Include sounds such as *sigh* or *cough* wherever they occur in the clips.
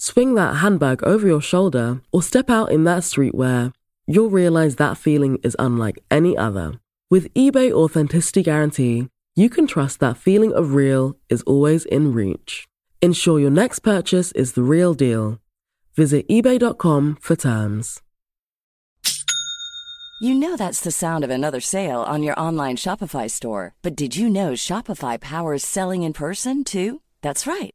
swing that handbag over your shoulder, or step out in that streetwear, you'll realize that feeling is unlike any other. With eBay Authenticity Guarantee, you can trust that feeling of real is always in reach. Ensure your next purchase is the real deal. Visit eBay.com for terms. You know that's the sound of another sale on your online Shopify store. But did you know Shopify powers selling in person too? That's right.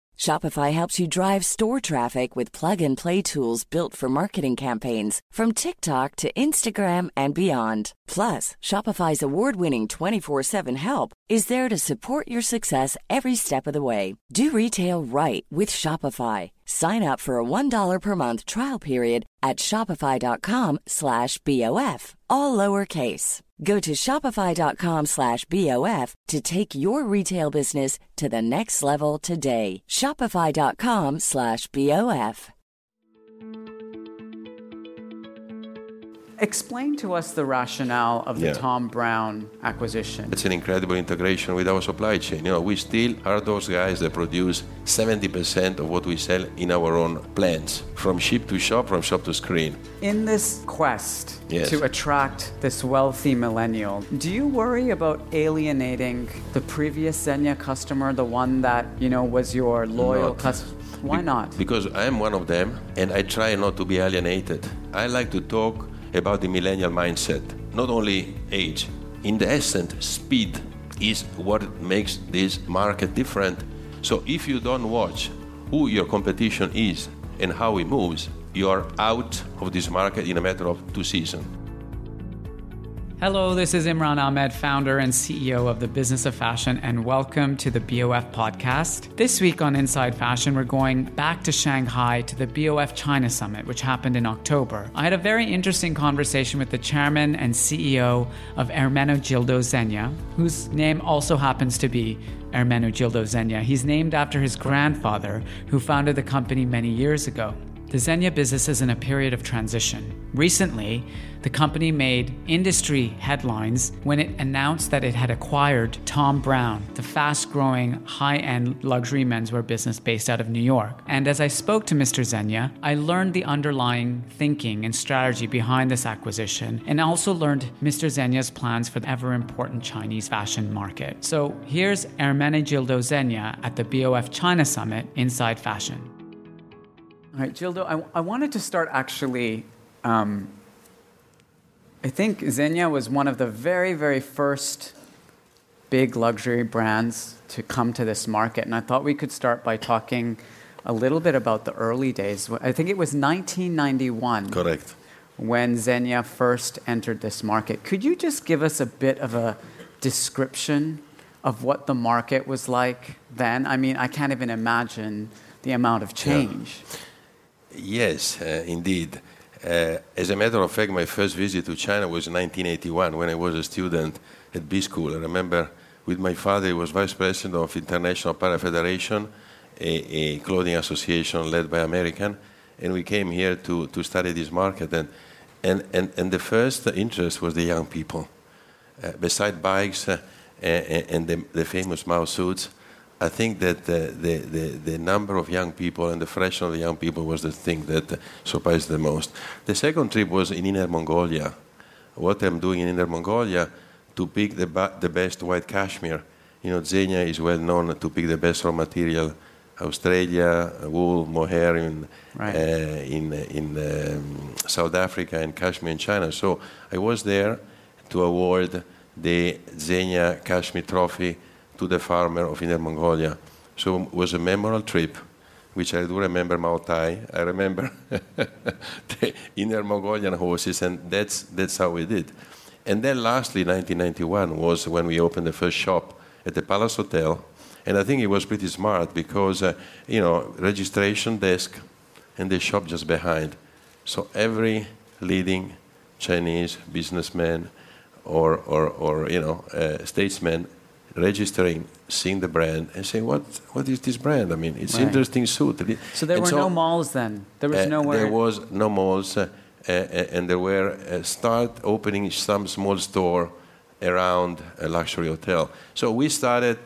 Shopify helps you drive store traffic with plug and play tools built for marketing campaigns from TikTok to Instagram and beyond. Plus, Shopify's award winning 24 7 help is there to support your success every step of the way. Do retail right with Shopify. Sign up for a $1 per month trial period at shopify.com slash BOF, all lowercase. Go to shopify.com slash BOF to take your retail business to the next level today. Shopify.com slash BOF. Explain to us the rationale of the Yeah. Thom Browne acquisition. It's an incredible integration with our supply chain. You know, we still are those guys that produce 70% of what we sell in our own plants, from ship to shop, from shop to screen. In this quest Yes. to attract this wealthy millennial, do you worry about alienating the previous Zegna customer, the one that, you know, was your loyal customer? Why Be- not? Because I'm one of them and I try not to be alienated. I like to talk about the millennial mindset, not only age. In the essence, speed is what makes this market different. So if you don't watch who your competition is and how it moves, you are out of this market in a matter of two seasons. Hello, this is Imran Amed, founder and CEO of the Business of Fashion, and welcome to the BOF podcast. This week on Inside Fashion, we're going back to Shanghai to the BOF China Summit, which happened in October. I had a very interesting conversation with the chairman and CEO of Ermenegildo Zegna, whose name also happens to be Ermenegildo Zegna. He's named after his grandfather, who founded the company many years ago. the Zegna business is in a period of transition. Recently, the company made industry headlines when it announced that it had acquired Thom Browne, the fast growing high end luxury menswear business based out of New York. And as I spoke to Mr. Zegna, I learned the underlying thinking and strategy behind this acquisition and also learned Mr. Zegna's plans for the ever important Chinese fashion market. So here's Ermenegildo Zegna at the BOF China Summit Inside Fashion. All right, Gildo, I, I wanted to start actually. Um, I think Zegna was one of the very, very first big luxury brands to come to this market. And I thought we could start by talking a little bit about the early days. I think it was 1991. Correct. When Zegna first entered this market. Could you just give us a bit of a description of what the market was like then? I mean, I can't even imagine the amount of change. Yeah. Yes, uh, indeed. Uh, as a matter of fact, my first visit to China was in 1981 when I was a student at B School. I remember with my father, he was vice president of International Para Federation, a, a, clothing association led by American, and we came here to, to study this market. And, and, and, and the first interest was the young people. Uh, beside bikes uh, and, and the, the famous Mao suits, I think that the, the, the, the, number of young people and the freshness of the young people was the thing that surprised the most. The second trip was in Inner Mongolia. What I'm doing in Inner Mongolia to pick the, ba- the best white cashmere. You know, Zegna is well known to pick the best raw material. Australia, wool, mohair in, right. uh, in, in um, South Africa and cashmere in China. So I was there to award the Zegna Cashmere Trophy to the farmer of Inner Mongolia. So it was a memorable trip, which I do remember Mao Tai. I remember *laughs* the Inner Mongolian horses, and that's, that's how we did. And then lastly, 1991 was when we opened the first shop at the Palace Hotel. And I think it was pretty smart because, uh, you know, registration desk and the shop just behind. So every leading Chinese businessman or, or, or you know, uh, statesman registering, seeing the brand, and saying, "What? What is this brand? I mean, it's right. interesting suit." So there and were so, no malls then. There was uh, nowhere. There was no malls, uh, uh, and there were start opening some small store around a luxury hotel. So we started,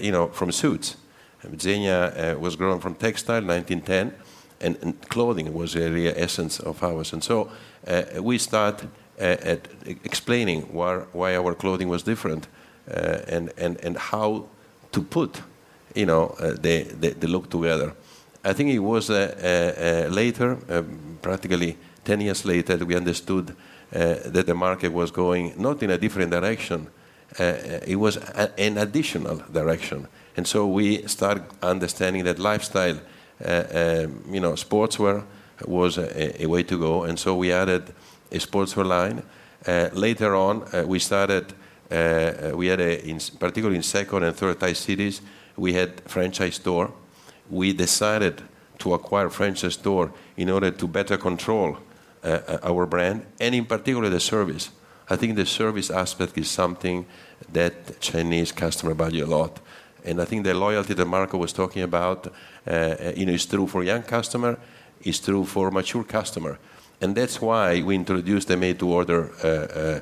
you know, from suits. Zegna was grown from textile, 1910, and, and clothing was the real essence of ours. And so we start at explaining why, why our clothing was different and, and, and how to put you know, uh, the, the, the, look together. I think it was uh, later, practically 10 years later, we understood that the market was going not in a different direction, it was a, an additional direction. And so we started understanding that lifestyle, um, you know, sportswear was a, a, way to go. And so we added a sportswear line. Uh, later on, uh, we started uh, we had a, in, particularly in second and third tier cities, we had franchise store. We decided to acquire franchise store in order to better control uh, uh, our brand and in particular the service. I think the service aspect is something that Chinese customer value a lot. And I think the loyalty that Marco was talking about, uh, you know, is true for young customer, is true for mature customer. And that's why we introduced the made-to-order uh, uh, uh,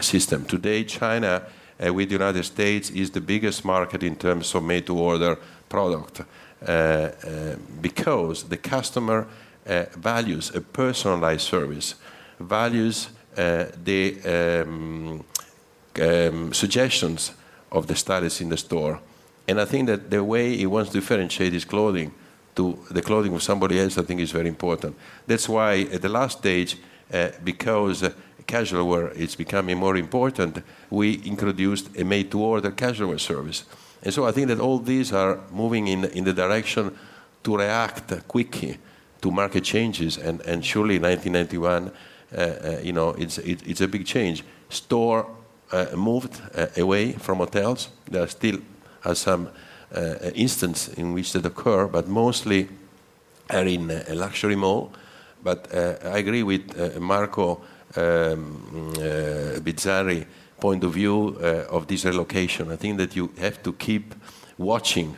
system. Today, China, uh, with the United States, is the biggest market in terms of made to order product uh, because the customer values a personalized service, values the um, um, suggestions of the stylist in the store. And I think that the way he wants to differentiate his clothing to the clothing of somebody else, I think is very important. That's why at the last stage, uh, because casual wear is becoming more important, we introduced a made to order casual wear service. And so I think that all these are moving in, in the direction to react quickly to market changes. And, and surely 1991, uh, uh, you know, it's, it, it's a big change. Store uh, moved uh, away from hotels. There are still are some uh, instances in which that occur, but mostly are in a luxury mall. But uh, I agree with Marco um, uh, Bizzarri point of view uh, of this relocation. I think that you have to keep watching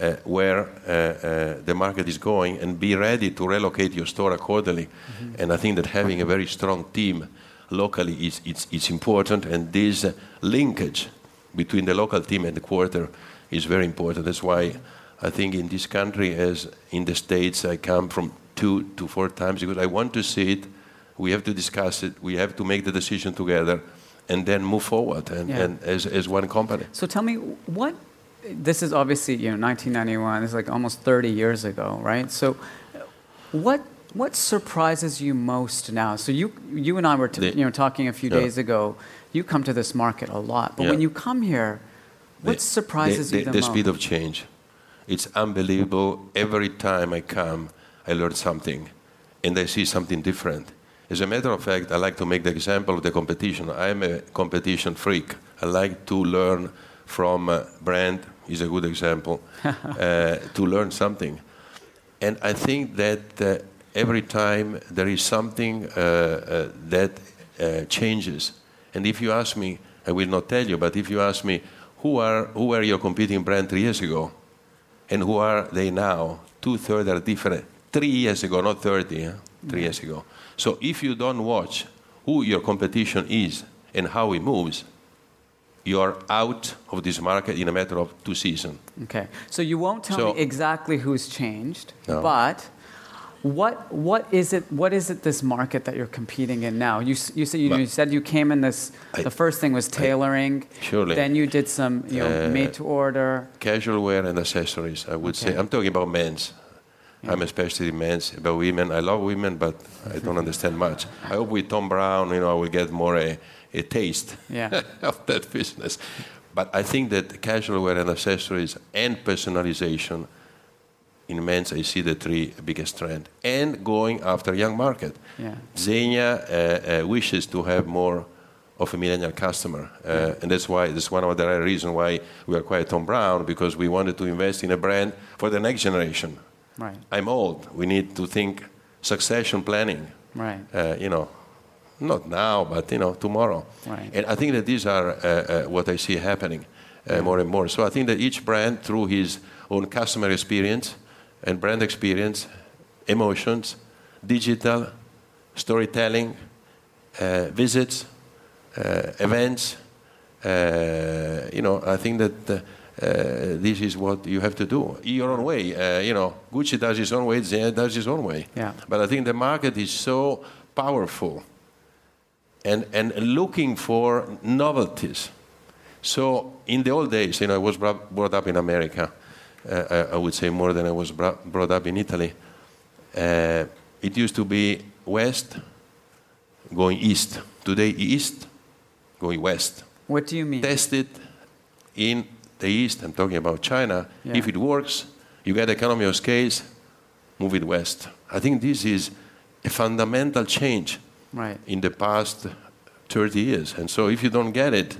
uh, where uh, uh, the market is going and be ready to relocate your store accordingly. Mm-hmm. And I think that having a very strong team locally is it's, it's important, and this linkage between the local team and the quarter is very important. That's why I think in this country, as in the States, I come from two to four times because I want to see it. We have to discuss it. We have to make the decision together, and then move forward and, Yeah. and as, as one company. So tell me what this is obviously you know 1991 it's like almost 30 years ago right so what what surprises you most now so you you and I were t- The- you know talking a few Yeah. days ago you come to this market a lot but Yeah. when you come here what The- surprises the, you the, the most speed of change. It's unbelievable. Every time I come, I learn something, and I see something different. As a matter of fact, I like to make the example of the competition. I'm a competition freak. I like to learn from uh, brand. Is a good example *laughs* uh, to learn something, and I think that uh, every time there is something uh, uh, that uh, changes. And if you ask me, I will not tell you, but if you ask me, who are who were your competing brand three years ago, and who are they now? Two thirds are different. Three years ago, not thirty. Huh? Three years ago. So if you don't watch who your competition is and how it moves, you are out of this market in a matter of two seasons. okay so you won't tell So- me exactly who's changed No. but what what is it what is it this market that you're competing in now you you said you, you said you came in this I- the first thing was tailoring Surely. then you did some you know Uh, made to order Casual wear and accessories, I would say. I'm talking about men's. I'm especially men's. About women, I love women, but I don't understand much. I hope with Thom Browne, you know, I will get more a, a taste Yeah. *laughs* of that business. But I think that casual wear and accessories and personalization in men's, I see the three biggest trend. And going after young market. Yeah. Zegna uh, uh, wishes to have more of a millennial customer, uh, and that's why that's one of the reasons why we acquired Thom Browne because we wanted to invest in a brand for the next generation. Right I'm old. We need to think succession planning. right Uh, you know, not now, but you know, tomorrow. Right. And I think that these are uh, uh, what I see happening uh, more and more. So I think that each brand, through his own customer experience and brand experience, emotions, digital, storytelling, uh, visits, uh, events, uh, you know, I think that. Uh, this is what you have to do your own way. Uh, you know, Gucci does his own way, does his own way. Yeah. But I think the market is so powerful and, and looking for novelties. So in the old days, you know, I was brought, brought up in America. Uh, I, I would say more than I was brought, brought up in Italy. Uh, it used to be west going east. Today, east going west. what do you mean Test it in the east. I'm talking about China. Yeah. If it works, you get economy of scales, move it west. I think this is a fundamental change right in the past 30 years. And so if you don't get it,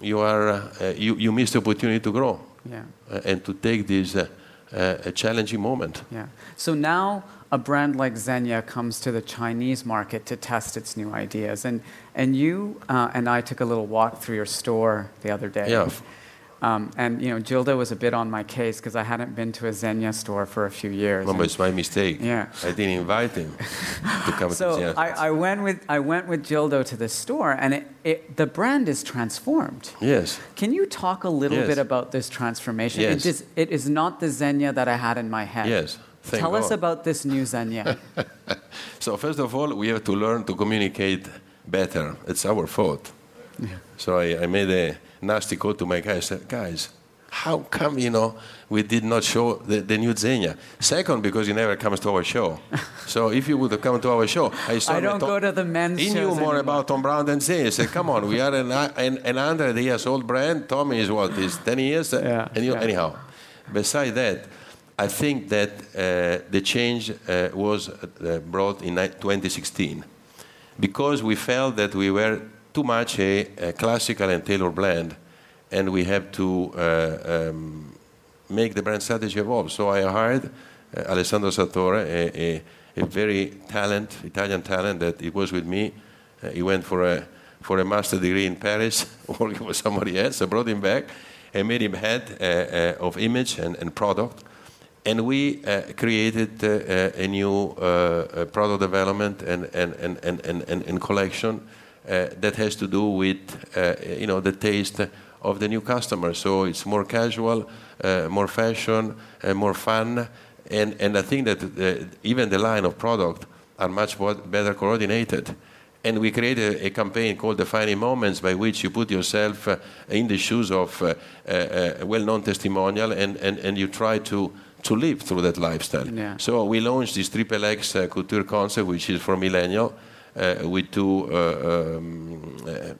you, are, uh, you, you miss the opportunity to grow yeah uh, and to take this uh, uh, a challenging moment. Yeah. So now a brand like Zegna comes to the Chinese market to test its new ideas, and and you uh, and I took a little walk through your store the other day. Yeah. Um, and you know, Gildo was a bit on my case because I hadn't been to a Zegna store for a few years. No, but and- it's my mistake. Yeah. I didn't invite him to come to *laughs* so I, I went with I went with Gildo to the store, and it, it, the brand is transformed. Yes. Can you talk a little Yes. bit about this transformation? Yes. It is, it is not the Zegna that I had in my head. Yes. Thank Tell us about this new Zegna. *laughs* So first of all, we have to learn to communicate better. It's our fault. So I, I made a nasty call to my guys. I said, guys, how come, you know, we did not show the, the new Zegna? Second, because he never comes to our show. *laughs* so if you would have come to our show, I saw I don't Tom- go to the men's He knew more anymore. about Thom Browne than Zegna. I said, come on, we are an, an, an 100 years old brand. Tommy is what, is 10 years? Yeah, and you, yeah. Anyhow, beside that, I think that uh, the change uh, was uh, brought in 2016 because we felt that we were too much a, a classical and tailored blend, and we have to uh, um, make the brand strategy evolve. So I hired uh, Alessandro Sartori, a, a, a very talent, Italian talent that he was with me. Uh, he went for a for a master degree in Paris, *laughs* working for somebody else. I brought him back, I made him head of image and, and product. And we uh, created uh, a new uh, product development and, and, and, and, and, collection that has to do with you know, the taste of the new customer. So it's more casual, more fashion, more fun. And, and I think that even the line of product are much better coordinated and we created a, campaign called Defining Moments by which you put yourself uh, in the shoes of uh, uh, a well-known testimonial and, and, and you try to to live through that lifestyle. Yeah. So we launched this Triple X uh, couture concept, which is for millennial, uh, with two uh, um,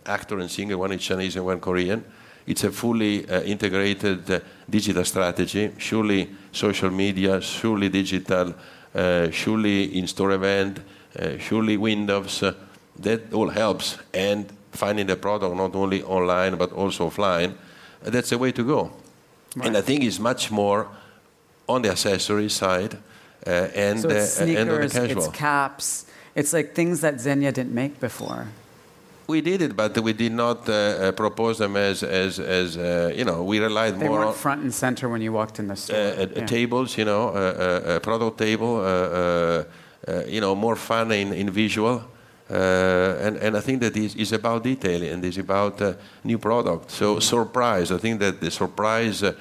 actor and singer, one is Chinese and one Korean. It's a fully integrated digital strategy, surely social media, surely digital, surely in-store event, surely Windows, that all helps. And finding the product not only online but also offline, that's the way to go. Right. And I think it's much more on the accessory side uh, and, so it's uh, sneakers, and on the casual. It's caps. It's like things that Zegna didn't make before. We did it, but we did not uh, uh propose them as, as, as uh, you know, we relied they more on. front and center when you walked in the store. Uh, yeah. Tables, you know, a product table, you know, more fun in, in visual. Uh, and, and I think that is, is about detailing and is about uh, new product. So surprise, I think that the surprise uh,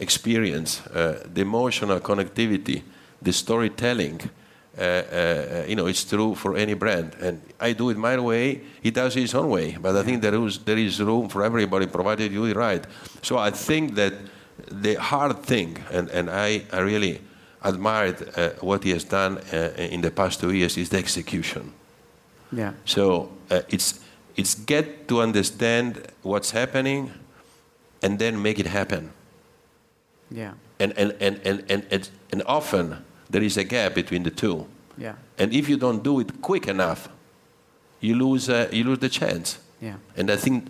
experience, uh, the emotional connectivity, the storytelling, uh, uh, you know, it's true for any brand. And I do it my way, he does his own way. But I think there is, there is room for everybody, provided you do it right. So I think that the hard thing, and, and I, I really admired what he has done in the past two years, is the execution. Yeah. So uh, it's it's get to understand what's happening, and then make it happen. Yeah. And and and and and and, and often there is a gap between the two. Yeah. And if you don't do it quick enough, you lose uh, you lose the chance. Yeah. And I think,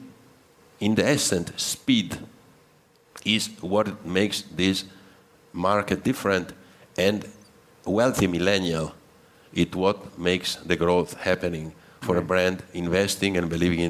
in the essence, speed is what makes this market different, and wealthy millennial it what makes the growth happening for a brand investing and believing in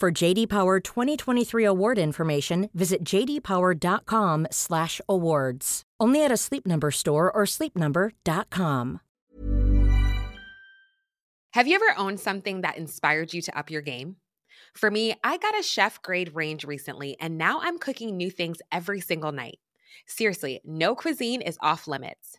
For JD Power 2023 award information, visit jdpower.com/awards. Only at a Sleep Number store or sleepnumber.com. Have you ever owned something that inspired you to up your game? For me, I got a chef grade range recently, and now I'm cooking new things every single night. Seriously, no cuisine is off limits.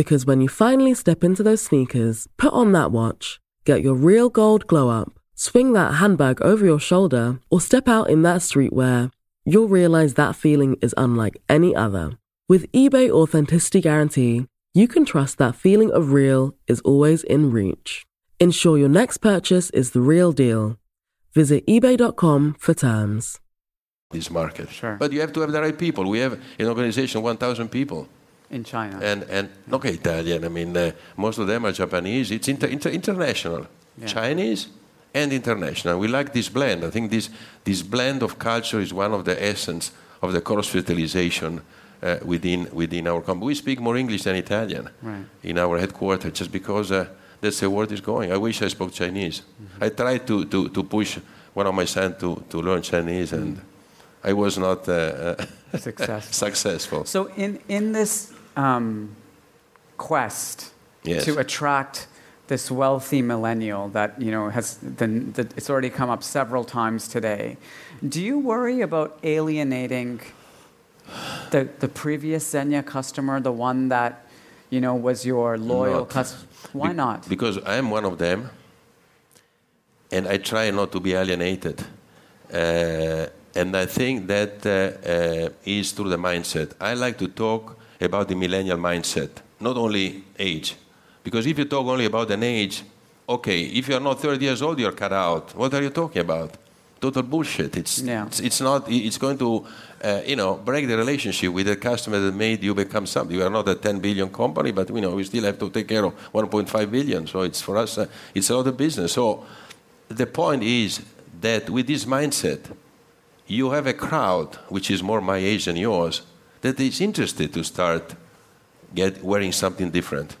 Because when you finally step into those sneakers, put on that watch, get your real gold glow up, swing that handbag over your shoulder, or step out in that streetwear, you'll realize that feeling is unlike any other. With eBay Authenticity Guarantee, you can trust that feeling of real is always in reach. Ensure your next purchase is the real deal. Visit eBay.com for terms. This market. Sure. But you have to have the right people. We have an organization, 1,000 people. In China. And, and not Italian, I mean, uh, most of them are Japanese. It's inter, inter, international. Yeah. Chinese and international. We like this blend. I think this, this blend of culture is one of the essence of the cross fertilization uh, within, within our company. We speak more English than Italian Right. in our headquarters just because uh, that's the world is going. I wish I spoke Chinese. Mm-hmm. I tried to, to, to push one of my sons to, to learn Chinese, and I was not uh, uh, Mm. *laughs* Successful. successful. So in in this um, quest Yes. to attract this wealthy millennial that you know has been that it's already come up several times today, do you worry about alienating the the previous Zegna customer, the one that you know was your loyal customer? Why Be- not? Because I'm one of them, and I try not to be alienated. Uh, and I think that uh, uh, is through the mindset. I like to talk about the millennial mindset, not only age. Because if you talk only about an age, okay, if you're not 30 years old, you're cut out. What are you talking about? Total bullshit. It's, Yeah. it's, it's not, it's going to, uh, you know, break the relationship with the customer that made you become something. You are not a 10 billion company, but, you know, we still have to take care of 1.5 billion. So it's for us, uh, it's a lot of business. So the point is that with this mindset, you have a crowd, which is more my age than yours, that is interested to start get wearing something different.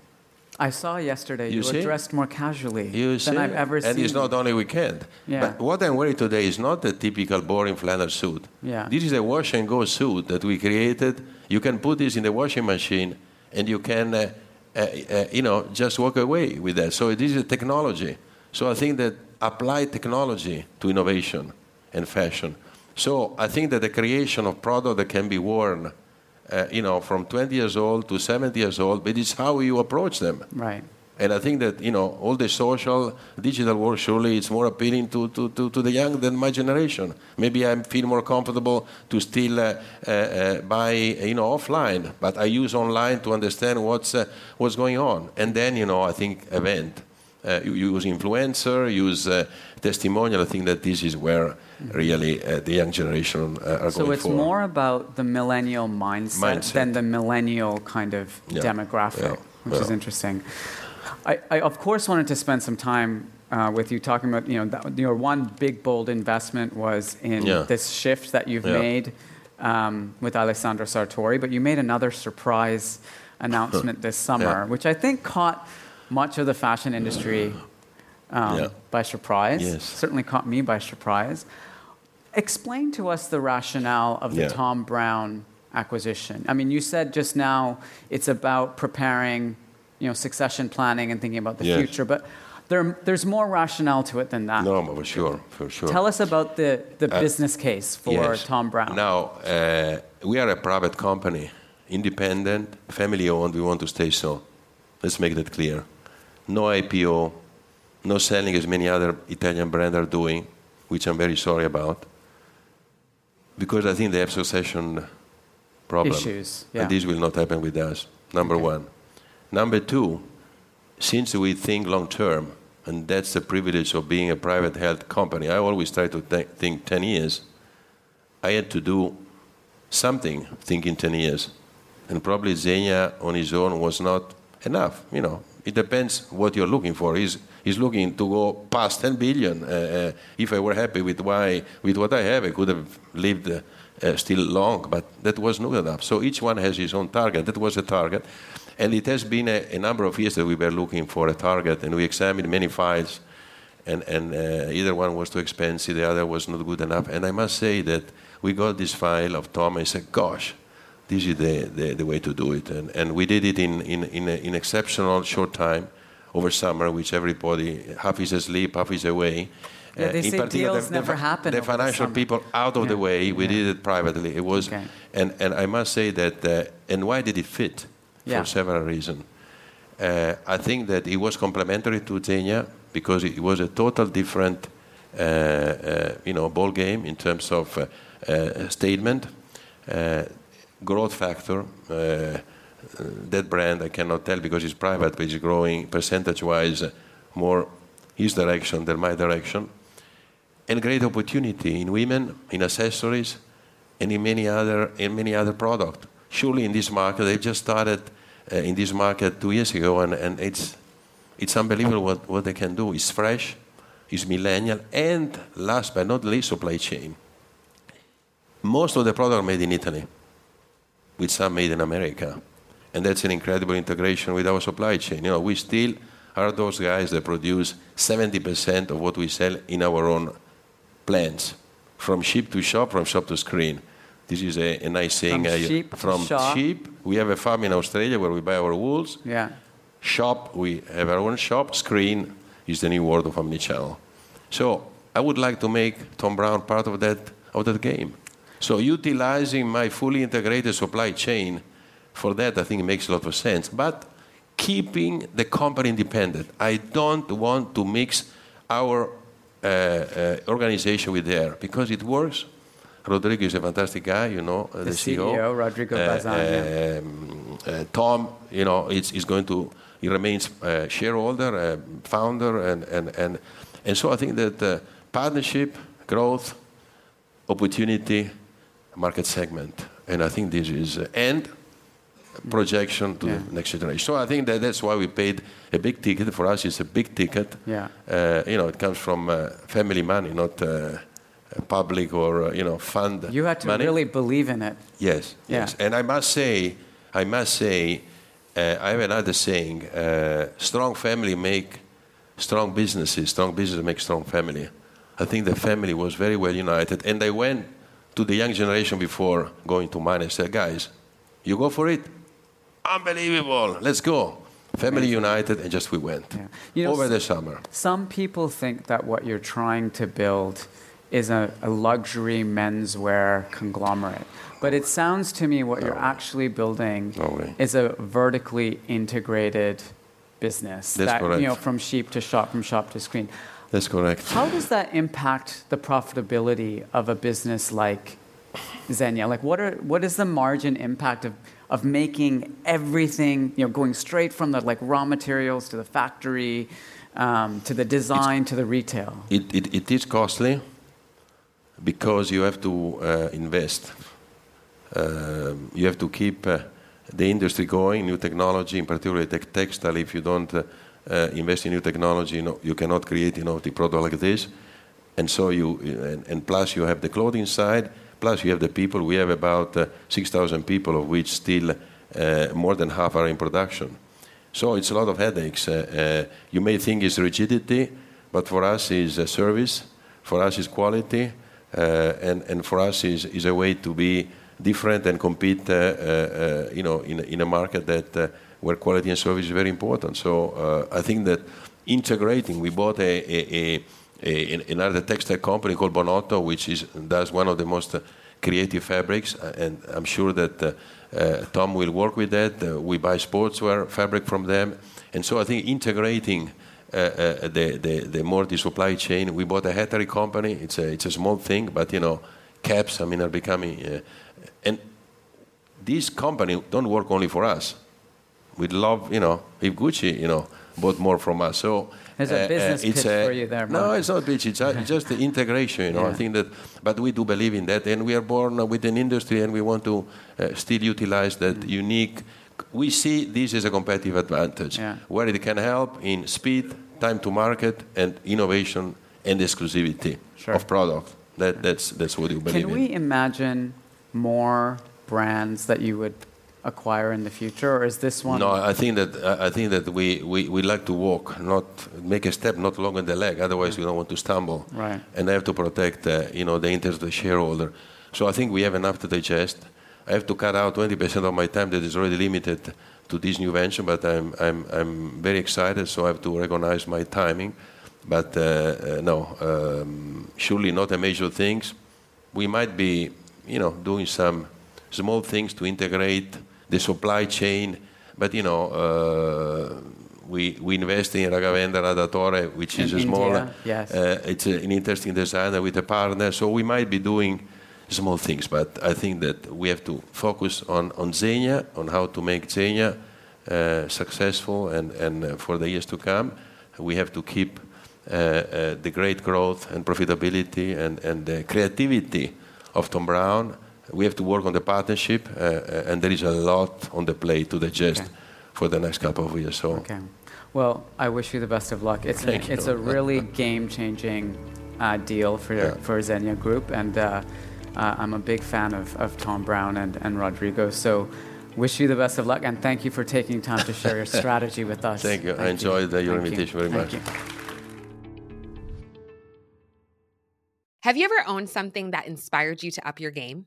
I saw yesterday you, You were dressed more casually You than see? I've ever and seen. And it's not only weekend. Yeah. But what I'm wearing today is not the typical boring flannel suit. Yeah. This is a wash and go suit that we created. You can put this in the washing machine and you can, uh, uh, uh, you know, just walk away with that. So this is a technology. So I think that apply technology to innovation and fashion. So I think that the creation of product that can be worn, uh, you know, from 20 years old to 70 years old, but it's how you approach them. right. And I think that you know all the social, digital world surely it's more appealing to, to, to, to the young than my generation. Maybe I feel more comfortable to still uh, uh, uh, buy you know offline, but I use online to understand what's uh, what's going on. And then you know I think event, uh, you use influencer, use uh, testimonial. I think that this is where really uh, the young generation uh, are So going So it's more about the millennial mindset, Mindset. than the millennial kind of Yeah. demographic, Yeah. which is interesting. I, I, of course, wanted to spend some time uh, with you talking about, you know, that, your one big, bold investment was in Yeah. this shift that you've Yeah. made um, with Alessandro Sartori, but you made another surprise *laughs* announcement this summer, Yeah. which I think caught much of the fashion industry um, Yeah. by surprise. Yes. Certainly caught me by surprise. Explain to us the rationale of the Yeah. Thom Browne acquisition. I mean, you said just now it's about preparing, you know, succession planning and thinking about the Yes. future, but there, there's more rationale to it than that. No, for sure, for sure. Tell us about the, the Uh, business case for Yes. Thom Browne. Now, uh, we are a private company, independent, family owned. We want to stay so. Let's make that clear. No IPO, no selling as many other Italian brands are doing, which I'm very sorry about. Because I think they have succession problem. Issues, yeah. And this will not happen with us, number one. Number two, since we think long term, and that's the privilege of being a private health company, I always try to th- think 10 years. I had to do something thinking 10 years. And probably Zegna on his own was not enough. You know, it depends what you're looking for. He's, he's looking to go past 10 billion. Uh, uh, if I were happy with, why, with what I have, I could have lived uh, uh, still long, but that was not enough. So each one has his own target. That was a target. And it has been a, a number of years that we were looking for a target, and we examined many files and, and uh, either one was too expensive, the other was not good enough. And I must say that we got this file of Thom and said, gosh, this is the, the, the way to do it. And, and we did it in, in, in, a, in exceptional short time over summer, which everybody, half is asleep, half is away. Yeah, they in say particular, deals the, never the, happen The over the financial people out of the way. We Yeah. did it privately. It was, Okay. and, and I must say that, uh, and why did it fit? Yeah. For several reasons. Uh, I think that it was complementary to Zegna because it was a total different, uh, uh, you know, ball game in terms of uh, uh, statement, uh, growth factor. Uh, that brand I cannot tell because it's private, but it's growing percentage-wise more his direction than my direction, and great opportunity in women, in accessories, and in many other in many other products. Surely in this market, they just started uh, in this market two years ago, and, it's it's unbelievable what, what they can do. It's fresh, it's millennial, and last but not least, supply chain. Most of the products are made in Italy, with some made in America, and that's an incredible integration with our supply chain. You know, we still are those guys that produce 70% of what we sell in our own plants, from ship to shop, from shop to screen. This is a, a nice thing. From sheep from sheep, we have a farm in Australia where we buy our wools. Yeah. Shop, we have our own shop. Screen is the new world of omnichannel. So I would like to make Thom Browne part of that of that game. So utilizing my fully integrated supply chain for that, I think it makes a lot of sense. But keeping the company independent. I don't want to mix our uh, uh, organization with theirs because it works. Rodrigo is a fantastic guy, you know, uh, The the, CEO, Rodrigo Bazan, yeah. um, uh, Thom, you know, is, is going to, he remains uh, shareholder, uh, founder, and, and, and, and so I think that uh, partnership, growth, opportunity, market segment, and I think this is, and projection to Yeah. the next generation. So I think that that's why we paid a big ticket. For us, it's a big ticket. Yeah. Uh, you know, it comes from uh, family money, not uh, public or, uh, you know, fund You had to money. really believe in it. Yes, Yeah. yes. And I must say, I must say, uh, I have another saying: uh, strong family make strong businesses. Strong business make strong family. I think the family was very well united, and I went to the young generation before going to mine and said, "Guys, you go for it. Unbelievable. Let's go." Family united, and just we went You know, over the summer. Some people think that what you're trying to build is a, a luxury menswear conglomerate. But it sounds to me what you're actually building No is a vertically integrated business. That's that, correct. You know, from sheep to shop, from shop to screen. That's correct. How does that impact the profitability of a business like Zegna? Like, what are what is the margin impact of of making everything, you know, going straight from the like raw materials to the factory, um, to the design to the retail? It, it, it is costly because you have to uh, invest. Um, you have to keep uh, the industry going, new technology, in particular tech textile. If you don't uh, uh, invest in new technology, you, know, you cannot create innovative product like this. And so you, and, and plus you have the clothing side, plus you have the people. We have about uh, 6,000 people, of which still uh, more than half are in production. So it's a lot of headaches. Uh, uh, you may think it's rigidity, but for us is a service. For us is quality, uh, and and for us is is a way to be different and compete. Uh, uh, uh, you know, in in a market that uh, where quality and service is very important. So uh, I think that integrating. We bought a, a, a, a another textile company called Bonotto, which is does one of the most uh, creative fabrics, uh, and I'm sure that. Uh, uh, Thom will work with that. Uh, we buy sportswear fabric from them, and so I think integrating the, the the more the supply chain. We bought a hattery company. It's a it's a small thing, but you know, caps. I mean, are becoming, and these company don't work only for us. We'd love, you know, if Gucci, you know, bought more from us. So There's a business it's pitch for you there, No, it's not pitch. It's uh, *laughs* just the integration. You know, I think that, but we do believe in that, and we are born with an industry, and we want to uh, still utilize that Mm. unique. We see this as a competitive advantage, Yeah. where it can help in speed, time to market, and innovation and exclusivity Sure. of product. That, that's that's what you believe Can in. we imagine more brands that you would acquire in the future, or is this one? No, I think that I think that we, we, we like to walk, not make a step, not longer the leg. Otherwise, we don't want to stumble. Right. And I have to protect, uh, you know, the interest of the shareholder. So I think we have enough to digest. I have to cut out 20% of my time that is already limited to this new venture, but I'm, I'm, I'm very excited, so I have to recognize my timing. But uh, uh, no, um, surely not a major things. We might be, you know, doing some small things to integrate the supply chain, but you know, uh, we, we invest in Raghavendra Rathore, which is a small, India, yes. uh, it's an interesting designer with a partner. So we might be doing small things, but I think that we have to focus on, on Zegna, on how to make Zegna uh, successful and, and for the years to come. We have to keep the great growth and profitability and, and the creativity of Thom Browne. We have to work on the partnership, uh, uh, and there is a lot on the plate to digest Okay. for the next couple of years. So Okay. Well, I wish you the best of luck. It's Thank a, it's you. a really game-changing uh, deal for Yeah. for Zegna Group, and uh, uh, I'm a big fan of, of Thom Browne and, and Rodrigo. So, wish you the best of luck, and thank you for taking time to share your *laughs* strategy with us. Thank you. I enjoyed, uh, your Thank you. invitation very Thank much. you. Have you ever owned something that inspired you to up your game?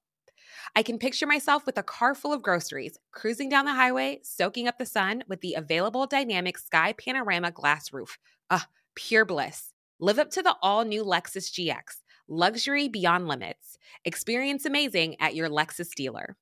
I can picture myself with a car full of groceries, cruising down the highway, soaking up the sun with the available dynamic sky panorama glass roof. Ah, pure bliss. Live up to the all new Lexus GX, luxury beyond limits. Experience amazing at your Lexus dealer.